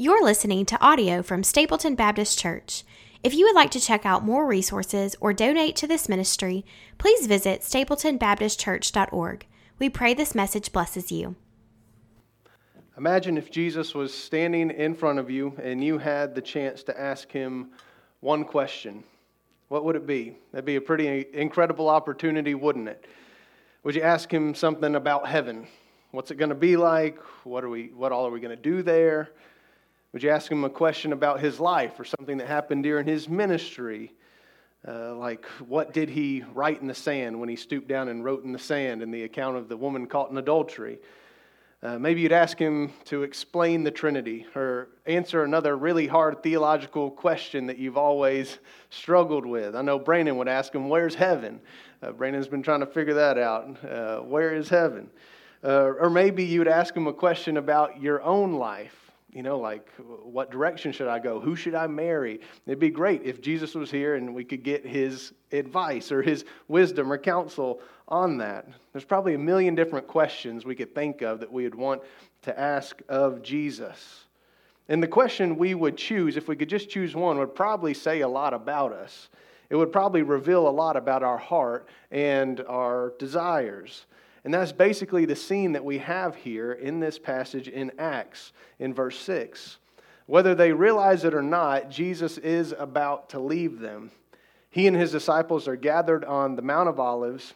You're listening to audio from Stapleton Baptist Church. If you would like to check out more resources or donate to this ministry, please visit stapletonbaptistchurch.org. We pray this message blesses you. Imagine if Jesus was standing in front of you and you had the chance to ask him one question. What would it be? That'd be a pretty incredible opportunity, wouldn't it? Would you ask him something about heaven? What's it going to be like? What, are we, what all are we going to do there? Would you ask him a question about his life or something that happened during his ministry? Uh, like, what did he write in the sand when he stooped down and wrote in the sand in the account of the woman caught in adultery? Uh, maybe you'd ask him to explain the Trinity or answer another really hard theological question that you've always struggled with. I know Brandon would ask him, Where's heaven? Uh, Brandon's been trying to figure that out. Uh, where is heaven? Uh, or maybe you'd ask him a question about your own life you know, like what direction should I go? Who should I marry? It'd be great if Jesus was here and we could get his advice or his wisdom or counsel on that. There's probably a million different questions we could think of that we would want to ask of Jesus. And the question we would choose, if we could just choose one, would probably say a lot about us. It would probably reveal a lot about our heart and our desires. And that's basically the scene that we have here in this passage in Acts in verse 6. Whether they realize it or not, Jesus is about to leave them. He and his disciples are gathered on the Mount of Olives,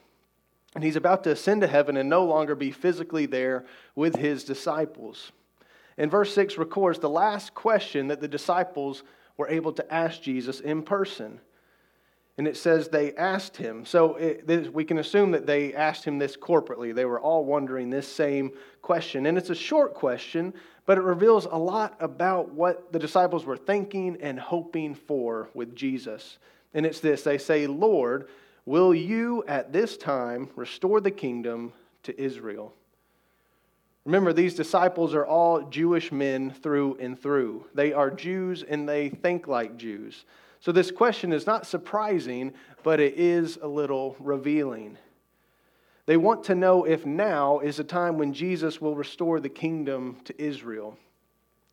and he's about to ascend to heaven and no longer be physically there with his disciples. And verse 6 records the last question that the disciples were able to ask Jesus in person. And it says they asked him. So it, this, we can assume that they asked him this corporately. They were all wondering this same question. And it's a short question, but it reveals a lot about what the disciples were thinking and hoping for with Jesus. And it's this they say, Lord, will you at this time restore the kingdom to Israel? Remember, these disciples are all Jewish men through and through. They are Jews and they think like Jews. So, this question is not surprising, but it is a little revealing. They want to know if now is a time when Jesus will restore the kingdom to Israel.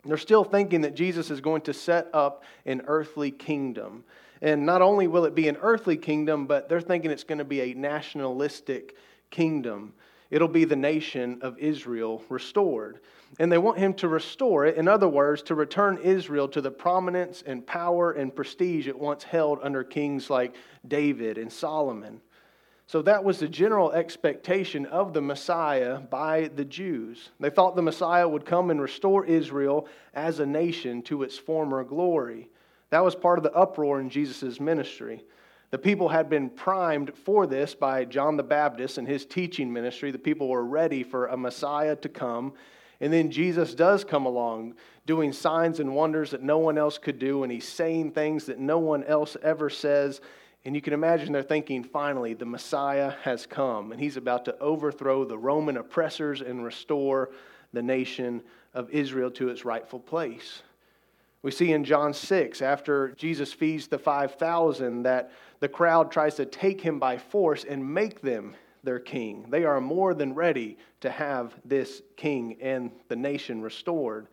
They're still thinking that Jesus is going to set up an earthly kingdom. And not only will it be an earthly kingdom, but they're thinking it's going to be a nationalistic kingdom. It'll be the nation of Israel restored and they want him to restore it. In other words, to return Israel to the prominence and power and prestige it once held under kings like David and Solomon. So that was the general expectation of the Messiah by the Jews. They thought the Messiah would come and restore Israel as a nation to its former glory. That was part of the uproar in Jesus' ministry. The people had been primed for this by John the Baptist and his teaching ministry. The people were ready for a Messiah to come and then Jesus does come along doing signs and wonders that no one else could do, and he's saying things that no one else ever says. And you can imagine they're thinking, finally, the Messiah has come, and he's about to overthrow the Roman oppressors and restore the nation of Israel to its rightful place. We see in John 6, after Jesus feeds the 5,000, that the crowd tries to take him by force and make them their king. They are more than ready to have this king and the nation restored.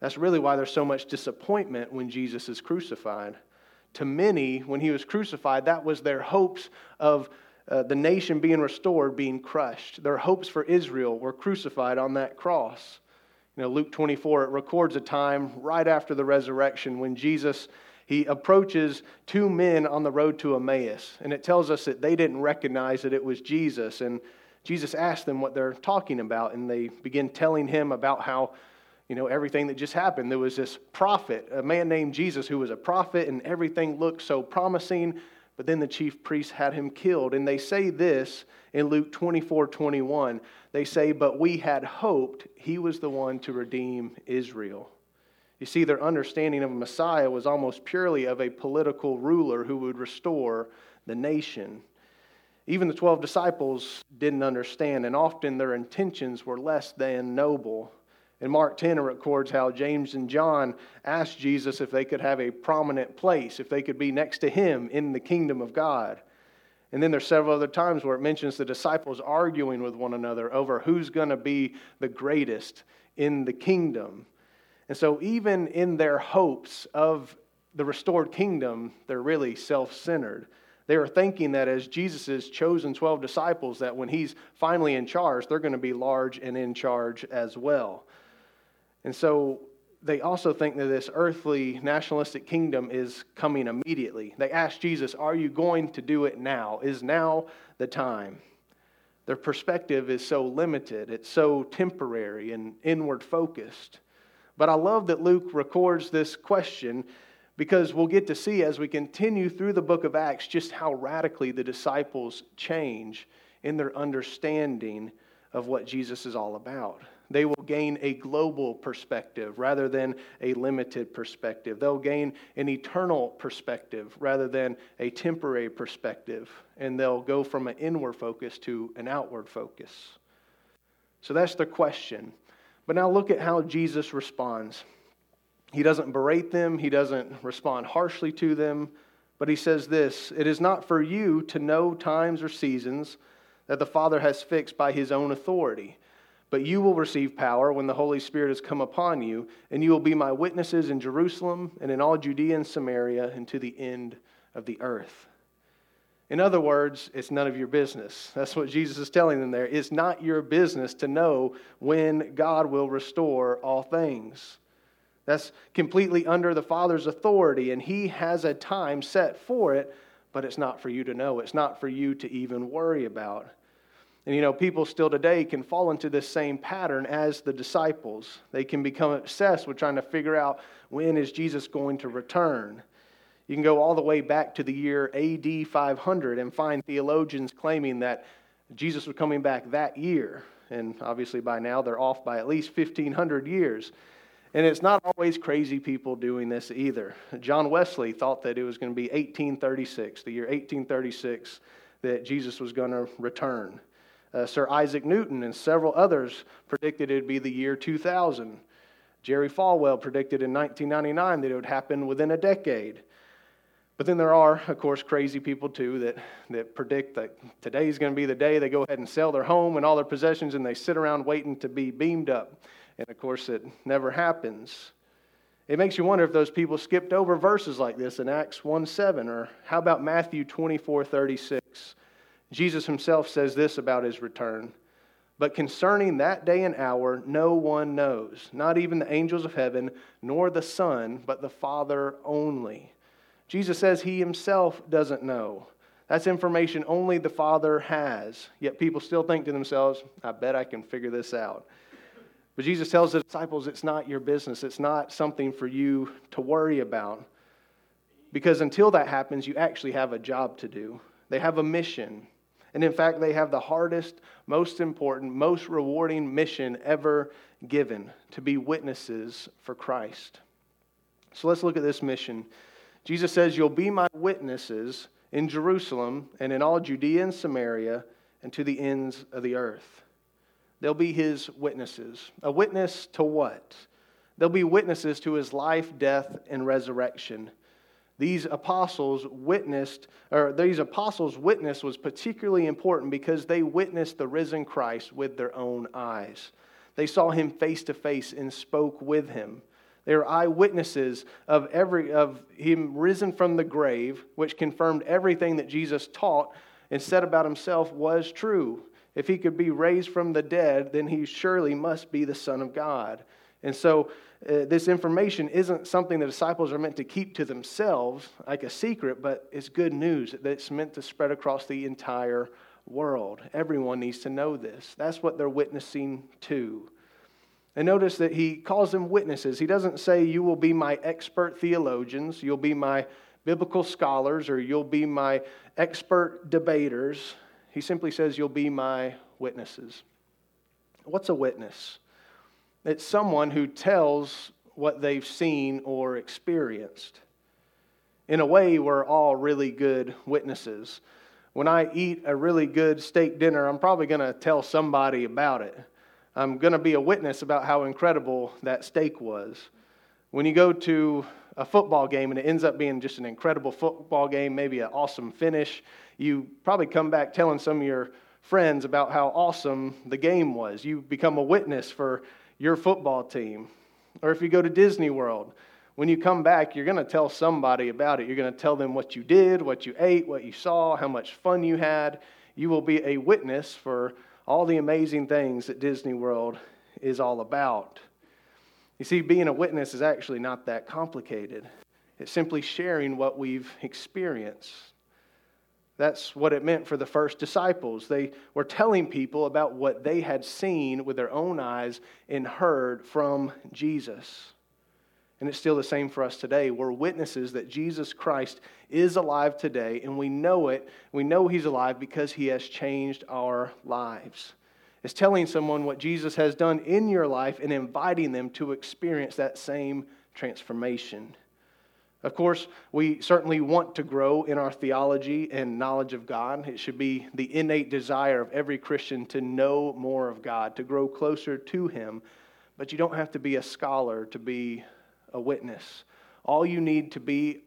That's really why there's so much disappointment when Jesus is crucified. To many, when he was crucified, that was their hopes of uh, the nation being restored, being crushed. Their hopes for Israel were crucified on that cross. You know, Luke 24, it records a time right after the resurrection when Jesus he approaches two men on the road to Emmaus, and it tells us that they didn't recognize that it was Jesus. And Jesus asked them what they're talking about, and they begin telling him about how, you know, everything that just happened. There was this prophet, a man named Jesus, who was a prophet, and everything looked so promising, but then the chief priests had him killed. And they say this in Luke 24 21. They say, But we had hoped he was the one to redeem Israel. You see, their understanding of a Messiah was almost purely of a political ruler who would restore the nation. Even the 12 disciples didn't understand, and often their intentions were less than noble. In Mark 10, it records how James and John asked Jesus if they could have a prominent place, if they could be next to him in the kingdom of God. And then there's several other times where it mentions the disciples arguing with one another over who's going to be the greatest in the kingdom. And so, even in their hopes of the restored kingdom, they're really self centered. They are thinking that as Jesus' chosen 12 disciples, that when he's finally in charge, they're going to be large and in charge as well. And so they also think that this earthly nationalistic kingdom is coming immediately. They ask Jesus, Are you going to do it now? Is now the time? Their perspective is so limited, it's so temporary and inward focused. But I love that Luke records this question because we'll get to see as we continue through the book of Acts just how radically the disciples change in their understanding of what Jesus is all about. They will gain a global perspective rather than a limited perspective. They'll gain an eternal perspective rather than a temporary perspective. And they'll go from an inward focus to an outward focus. So that's the question. But now look at how Jesus responds. He doesn't berate them, he doesn't respond harshly to them, but he says this It is not for you to know times or seasons that the Father has fixed by his own authority. But you will receive power when the Holy Spirit has come upon you, and you will be my witnesses in Jerusalem and in all Judea and Samaria and to the end of the earth. In other words, it's none of your business. That's what Jesus is telling them there. It's not your business to know when God will restore all things. That's completely under the Father's authority, and He has a time set for it, but it's not for you to know. It's not for you to even worry about. And you know, people still today can fall into this same pattern as the disciples. They can become obsessed with trying to figure out when is Jesus going to return. You can go all the way back to the year AD 500 and find theologians claiming that Jesus was coming back that year. And obviously, by now, they're off by at least 1,500 years. And it's not always crazy people doing this either. John Wesley thought that it was going to be 1836, the year 1836, that Jesus was going to return. Uh, Sir Isaac Newton and several others predicted it would be the year 2000. Jerry Falwell predicted in 1999 that it would happen within a decade. But then there are, of course, crazy people too that, that predict that today is going to be the day they go ahead and sell their home and all their possessions and they sit around waiting to be beamed up. And of course, it never happens. It makes you wonder if those people skipped over verses like this in Acts 1 7, or how about Matthew 24 36? Jesus himself says this about his return. But concerning that day and hour, no one knows, not even the angels of heaven, nor the Son, but the Father only. Jesus says he himself doesn't know. That's information only the Father has. Yet people still think to themselves, I bet I can figure this out. But Jesus tells the disciples, it's not your business. It's not something for you to worry about. Because until that happens, you actually have a job to do. They have a mission. And in fact, they have the hardest, most important, most rewarding mission ever given to be witnesses for Christ. So let's look at this mission. Jesus says, You'll be my witnesses in Jerusalem and in all Judea and Samaria and to the ends of the earth. They'll be his witnesses. A witness to what? They'll be witnesses to his life, death, and resurrection. These apostles witnessed, or these apostles' witness was particularly important because they witnessed the risen Christ with their own eyes. They saw him face to face and spoke with him. They were eyewitnesses of every of him risen from the grave, which confirmed everything that Jesus taught and said about himself was true. If he could be raised from the dead, then he surely must be the Son of God. And so uh, this information isn't something the disciples are meant to keep to themselves like a secret, but it's good news that's meant to spread across the entire world. Everyone needs to know this. That's what they're witnessing to. And notice that he calls them witnesses. He doesn't say, You will be my expert theologians, you'll be my biblical scholars, or you'll be my expert debaters. He simply says, You'll be my witnesses. What's a witness? It's someone who tells what they've seen or experienced. In a way, we're all really good witnesses. When I eat a really good steak dinner, I'm probably going to tell somebody about it. I'm going to be a witness about how incredible that steak was. When you go to a football game and it ends up being just an incredible football game, maybe an awesome finish, you probably come back telling some of your friends about how awesome the game was. You become a witness for your football team. Or if you go to Disney World, when you come back, you're going to tell somebody about it. You're going to tell them what you did, what you ate, what you saw, how much fun you had. You will be a witness for all the amazing things that Disney World is all about. You see, being a witness is actually not that complicated. It's simply sharing what we've experienced. That's what it meant for the first disciples. They were telling people about what they had seen with their own eyes and heard from Jesus. And it's still the same for us today. We're witnesses that Jesus Christ is alive today, and we know it. We know He's alive because He has changed our lives. It's telling someone what Jesus has done in your life and inviting them to experience that same transformation. Of course, we certainly want to grow in our theology and knowledge of God. It should be the innate desire of every Christian to know more of God, to grow closer to Him. But you don't have to be a scholar to be a witness. All you need to be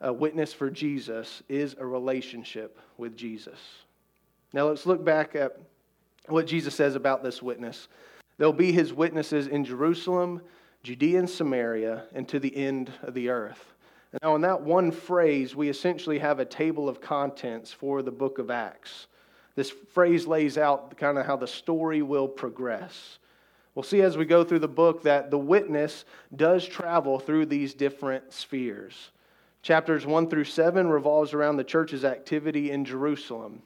a witness for Jesus is a relationship with Jesus. Now let's look back at what Jesus says about this witness. They'll be his witnesses in Jerusalem, Judea, and Samaria, and to the end of the earth. Now, in that one phrase, we essentially have a table of contents for the book of Acts. This phrase lays out kind of how the story will progress. We'll see as we go through the book that the witness does travel through these different spheres. Chapters 1 through 7 revolves around the church's activity in Jerusalem.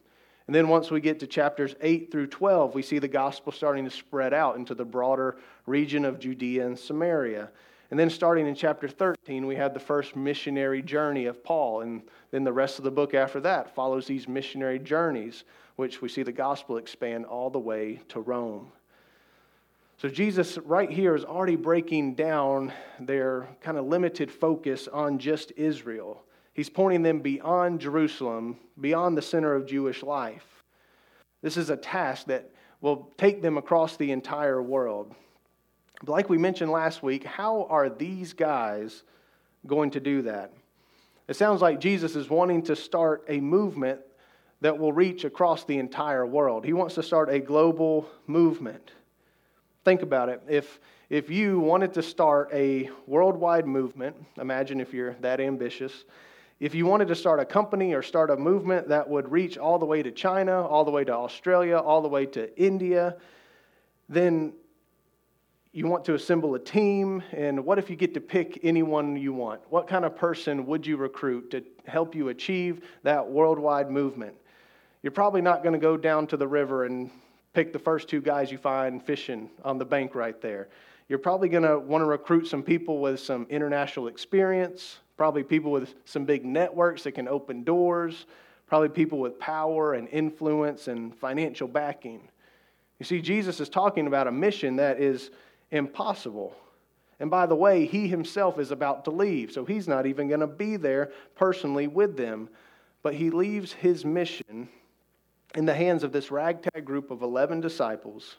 And then once we get to chapters 8 through 12, we see the gospel starting to spread out into the broader region of Judea and Samaria. And then starting in chapter 13, we have the first missionary journey of Paul. And then the rest of the book after that follows these missionary journeys, which we see the gospel expand all the way to Rome. So Jesus, right here, is already breaking down their kind of limited focus on just Israel. He's pointing them beyond Jerusalem, beyond the center of Jewish life. This is a task that will take them across the entire world. Like we mentioned last week, how are these guys going to do that? It sounds like Jesus is wanting to start a movement that will reach across the entire world. He wants to start a global movement. Think about it. If, if you wanted to start a worldwide movement, imagine if you're that ambitious, if you wanted to start a company or start a movement that would reach all the way to China, all the way to Australia, all the way to India, then you want to assemble a team. And what if you get to pick anyone you want? What kind of person would you recruit to help you achieve that worldwide movement? You're probably not going to go down to the river and pick the first two guys you find fishing on the bank right there. You're probably going to want to recruit some people with some international experience, probably people with some big networks that can open doors, probably people with power and influence and financial backing. You see, Jesus is talking about a mission that is impossible. And by the way, he himself is about to leave, so he's not even going to be there personally with them. But he leaves his mission in the hands of this ragtag group of 11 disciples.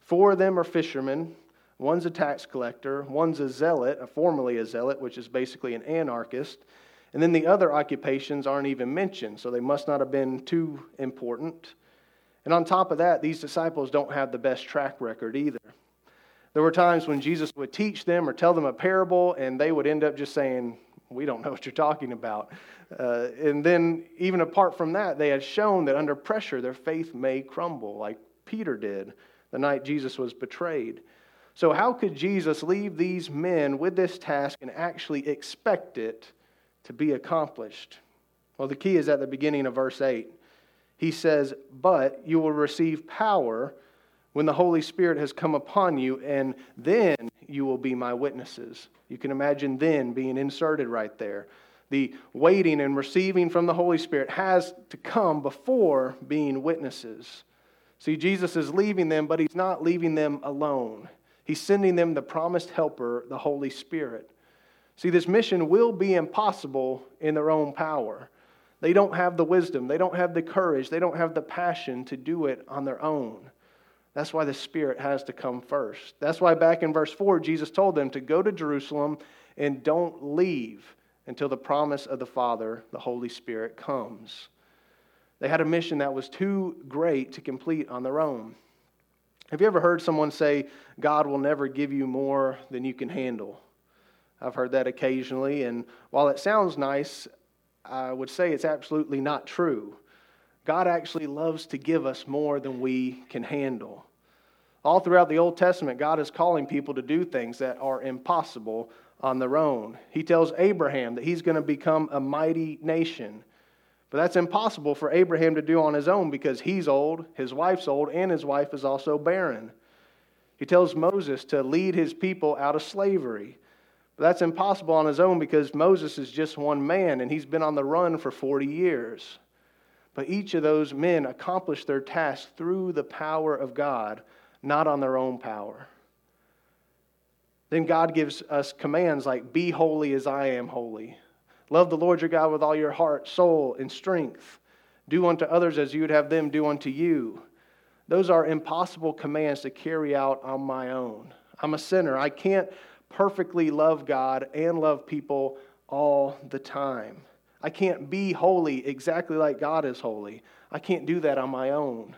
Four of them are fishermen, one's a tax collector, one's a zealot, a formerly a zealot, which is basically an anarchist. And then the other occupations aren't even mentioned, so they must not have been too important. And on top of that, these disciples don't have the best track record either. There were times when Jesus would teach them or tell them a parable, and they would end up just saying, We don't know what you're talking about. Uh, and then, even apart from that, they had shown that under pressure, their faith may crumble, like Peter did the night Jesus was betrayed. So, how could Jesus leave these men with this task and actually expect it to be accomplished? Well, the key is at the beginning of verse 8. He says, But you will receive power when the Holy Spirit has come upon you, and then you will be my witnesses. You can imagine then being inserted right there the waiting and receiving from the Holy Spirit has to come before being witnesses. See, Jesus is leaving them, but he's not leaving them alone. He's sending them the promised helper, the Holy Spirit. See, this mission will be impossible in their own power. They don't have the wisdom, they don't have the courage, they don't have the passion to do it on their own. That's why the Spirit has to come first. That's why back in verse 4, Jesus told them to go to Jerusalem and don't leave until the promise of the Father, the Holy Spirit, comes. They had a mission that was too great to complete on their own. Have you ever heard someone say, God will never give you more than you can handle? I've heard that occasionally, and while it sounds nice, I would say it's absolutely not true. God actually loves to give us more than we can handle. All throughout the Old Testament, God is calling people to do things that are impossible on their own. He tells Abraham that he's going to become a mighty nation. But that's impossible for Abraham to do on his own because he's old, his wife's old, and his wife is also barren. He tells Moses to lead his people out of slavery. But that's impossible on his own because Moses is just one man and he's been on the run for 40 years. But each of those men accomplished their task through the power of God, not on their own power. Then God gives us commands like, Be holy as I am holy. Love the Lord your God with all your heart, soul, and strength. Do unto others as you would have them do unto you. Those are impossible commands to carry out on my own. I'm a sinner. I can't perfectly love God and love people all the time. I can't be holy exactly like God is holy. I can't do that on my own.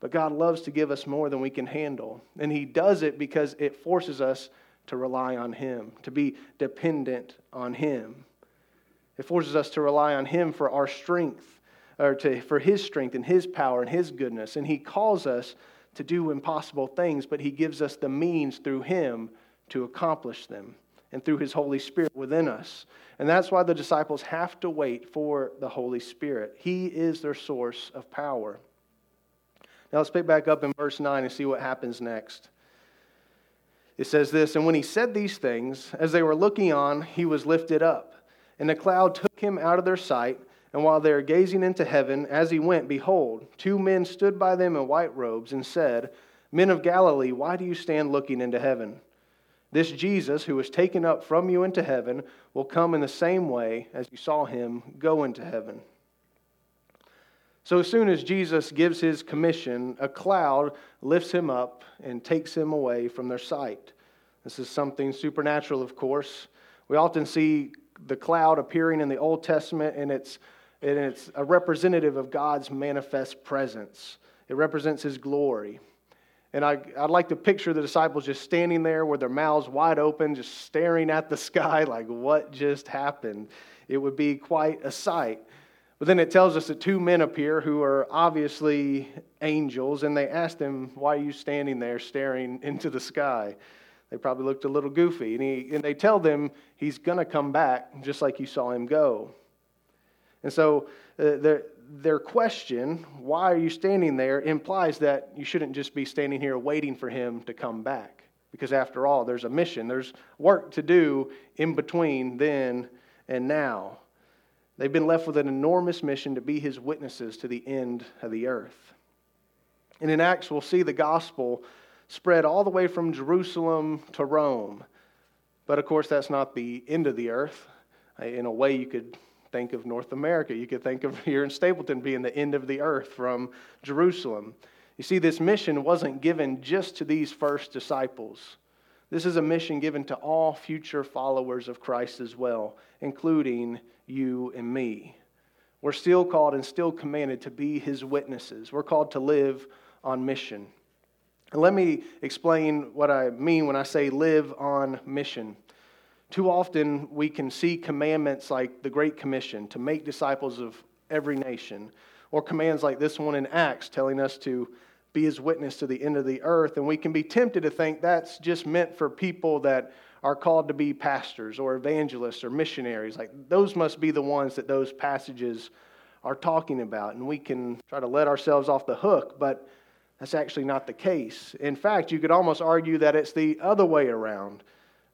But God loves to give us more than we can handle. And He does it because it forces us to rely on Him, to be dependent on Him. It forces us to rely on Him for our strength, or to, for His strength and His power and His goodness. And He calls us to do impossible things, but He gives us the means through Him to accomplish them and through His Holy Spirit within us. And that's why the disciples have to wait for the Holy Spirit. He is their source of power. Now let's pick back up in verse 9 and see what happens next. It says this And when he said these things, as they were looking on, he was lifted up and the cloud took him out of their sight. And while they were gazing into heaven, as he went, behold, two men stood by them in white robes and said, Men of Galilee, why do you stand looking into heaven? This Jesus, who was taken up from you into heaven, will come in the same way as you saw him go into heaven. So, as soon as Jesus gives his commission, a cloud lifts him up and takes him away from their sight. This is something supernatural, of course. We often see the cloud appearing in the Old Testament, and it's, and it's a representative of God's manifest presence. It represents His glory. And I, I'd like to picture the disciples just standing there with their mouths wide open, just staring at the sky like, what just happened? It would be quite a sight. But then it tells us that two men appear who are obviously angels, and they ask them, Why are you standing there staring into the sky? They probably looked a little goofy. And, he, and they tell them he's going to come back just like you saw him go. And so uh, their, their question, why are you standing there, implies that you shouldn't just be standing here waiting for him to come back. Because after all, there's a mission, there's work to do in between then and now. They've been left with an enormous mission to be his witnesses to the end of the earth. And in Acts, we'll see the gospel spread all the way from Jerusalem to Rome. But of course, that's not the end of the earth. Uh, in a way, you could think of North America. You could think of here in Stapleton being the end of the earth from Jerusalem. You see, this mission wasn't given just to these first disciples. This is a mission given to all future followers of Christ as well, including you and me. We're still called and still commanded to be his witnesses. We're called to live on mission. And let me explain what I mean when I say live on mission. Too often we can see commandments like the Great Commission to make disciples of every nation, or commands like this one in Acts telling us to be his witness to the end of the earth. And we can be tempted to think that's just meant for people that are called to be pastors or evangelists or missionaries. Like those must be the ones that those passages are talking about. And we can try to let ourselves off the hook, but that's actually not the case. In fact, you could almost argue that it's the other way around.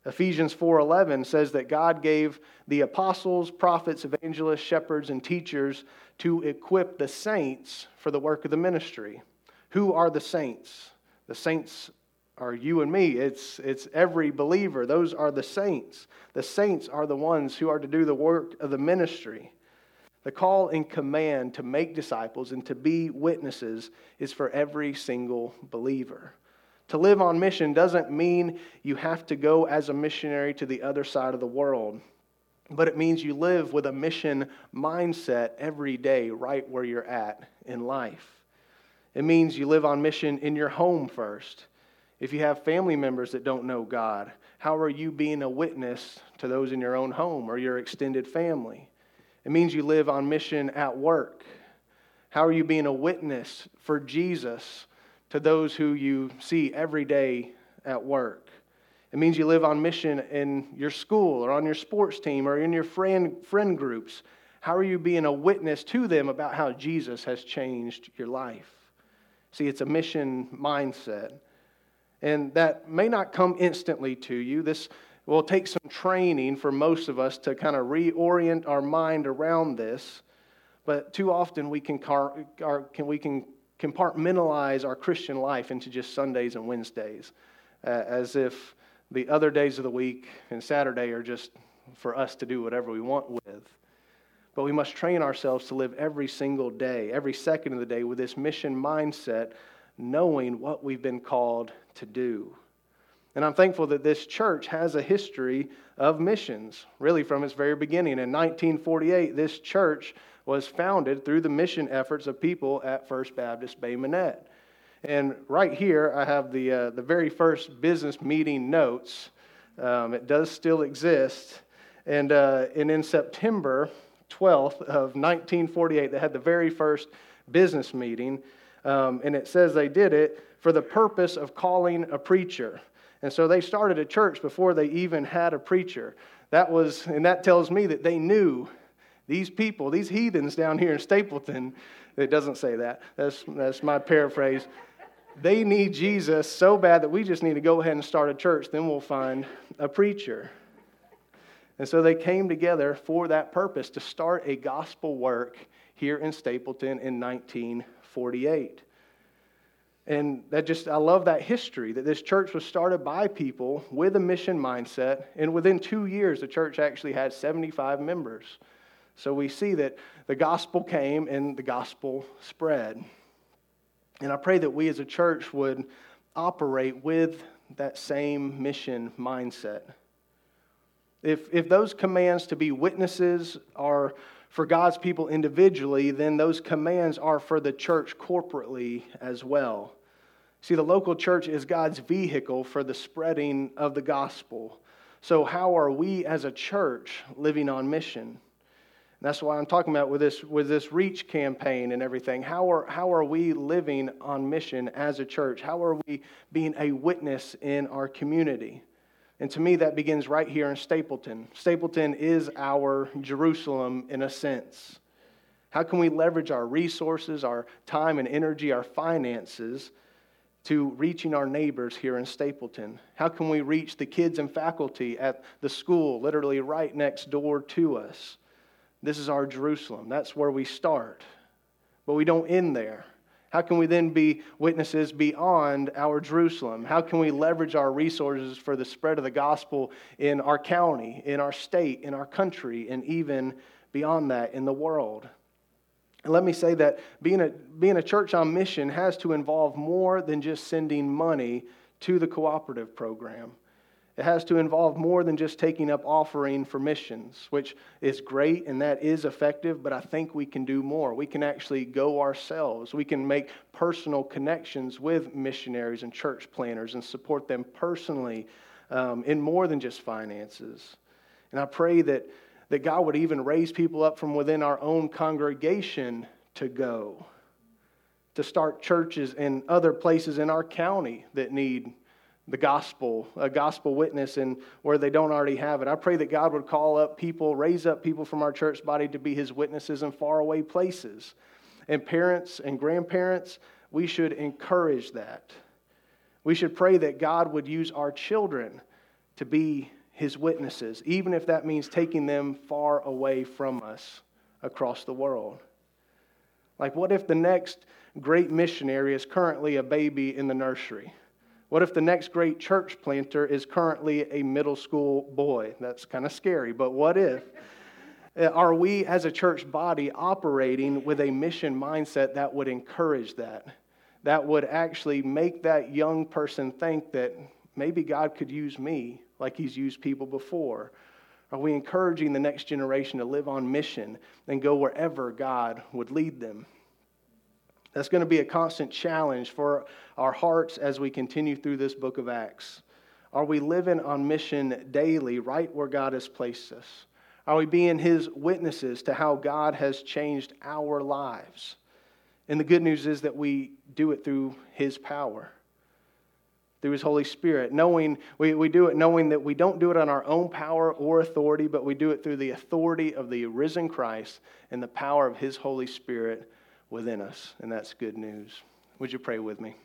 Ephesians 4:11 says that God gave the apostles, prophets, evangelists, shepherds and teachers to equip the saints for the work of the ministry. Who are the saints? The saints are you and me. It's, it's every believer. Those are the saints. The saints are the ones who are to do the work of the ministry. The call and command to make disciples and to be witnesses is for every single believer. To live on mission doesn't mean you have to go as a missionary to the other side of the world, but it means you live with a mission mindset every day, right where you're at in life. It means you live on mission in your home first. If you have family members that don't know God, how are you being a witness to those in your own home or your extended family? It means you live on mission at work. How are you being a witness for Jesus to those who you see every day at work? It means you live on mission in your school or on your sports team or in your friend, friend groups. How are you being a witness to them about how Jesus has changed your life? See, it's a mission mindset. And that may not come instantly to you. This will take some training for most of us to kind of reorient our mind around this. But too often we can, car, can, we can compartmentalize our Christian life into just Sundays and Wednesdays, uh, as if the other days of the week and Saturday are just for us to do whatever we want with. But we must train ourselves to live every single day, every second of the day, with this mission mindset, knowing what we've been called to do. And I'm thankful that this church has a history of missions, really from its very beginning. In 1948, this church was founded through the mission efforts of people at First Baptist Bay Minette. And right here, I have the, uh, the very first business meeting notes. Um, it does still exist. And, uh, and in September 12th of 1948, they had the very first business meeting. Um, and it says they did it for the purpose of calling a preacher. And so they started a church before they even had a preacher. That was, and that tells me that they knew these people, these heathens down here in Stapleton, it doesn't say that. That's, that's my paraphrase. They need Jesus so bad that we just need to go ahead and start a church, then we'll find a preacher. And so they came together for that purpose to start a gospel work here in Stapleton in 1948. And that just, I love that history that this church was started by people with a mission mindset. And within two years, the church actually had 75 members. So we see that the gospel came and the gospel spread. And I pray that we as a church would operate with that same mission mindset. If, if those commands to be witnesses are for God's people individually, then those commands are for the church corporately as well. See, the local church is God's vehicle for the spreading of the gospel. So, how are we as a church living on mission? That's why I'm talking about with this, with this reach campaign and everything. How are, how are we living on mission as a church? How are we being a witness in our community? And to me, that begins right here in Stapleton. Stapleton is our Jerusalem in a sense. How can we leverage our resources, our time and energy, our finances to reaching our neighbors here in Stapleton? How can we reach the kids and faculty at the school, literally right next door to us? This is our Jerusalem. That's where we start. But we don't end there. How can we then be witnesses beyond our Jerusalem? How can we leverage our resources for the spread of the gospel in our county, in our state, in our country, and even beyond that in the world? And let me say that being a, being a church on mission has to involve more than just sending money to the cooperative program. It has to involve more than just taking up offering for missions, which is great and that is effective, but I think we can do more. We can actually go ourselves. We can make personal connections with missionaries and church planters and support them personally um, in more than just finances. And I pray that, that God would even raise people up from within our own congregation to go, to start churches in other places in our county that need the gospel, a gospel witness, and where they don't already have it. I pray that God would call up people, raise up people from our church body to be his witnesses in faraway places. And parents and grandparents, we should encourage that. We should pray that God would use our children to be his witnesses, even if that means taking them far away from us across the world. Like, what if the next great missionary is currently a baby in the nursery? What if the next great church planter is currently a middle school boy? That's kind of scary, but what if? Uh, are we as a church body operating with a mission mindset that would encourage that? That would actually make that young person think that maybe God could use me like He's used people before? Are we encouraging the next generation to live on mission and go wherever God would lead them? That's going to be a constant challenge for our hearts as we continue through this book of Acts. Are we living on mission daily, right where God has placed us? Are we being His witnesses to how God has changed our lives? And the good news is that we do it through His power, through His Holy Spirit. Knowing we, we do it knowing that we don't do it on our own power or authority, but we do it through the authority of the risen Christ and the power of His Holy Spirit within us. And that's good news. Would you pray with me?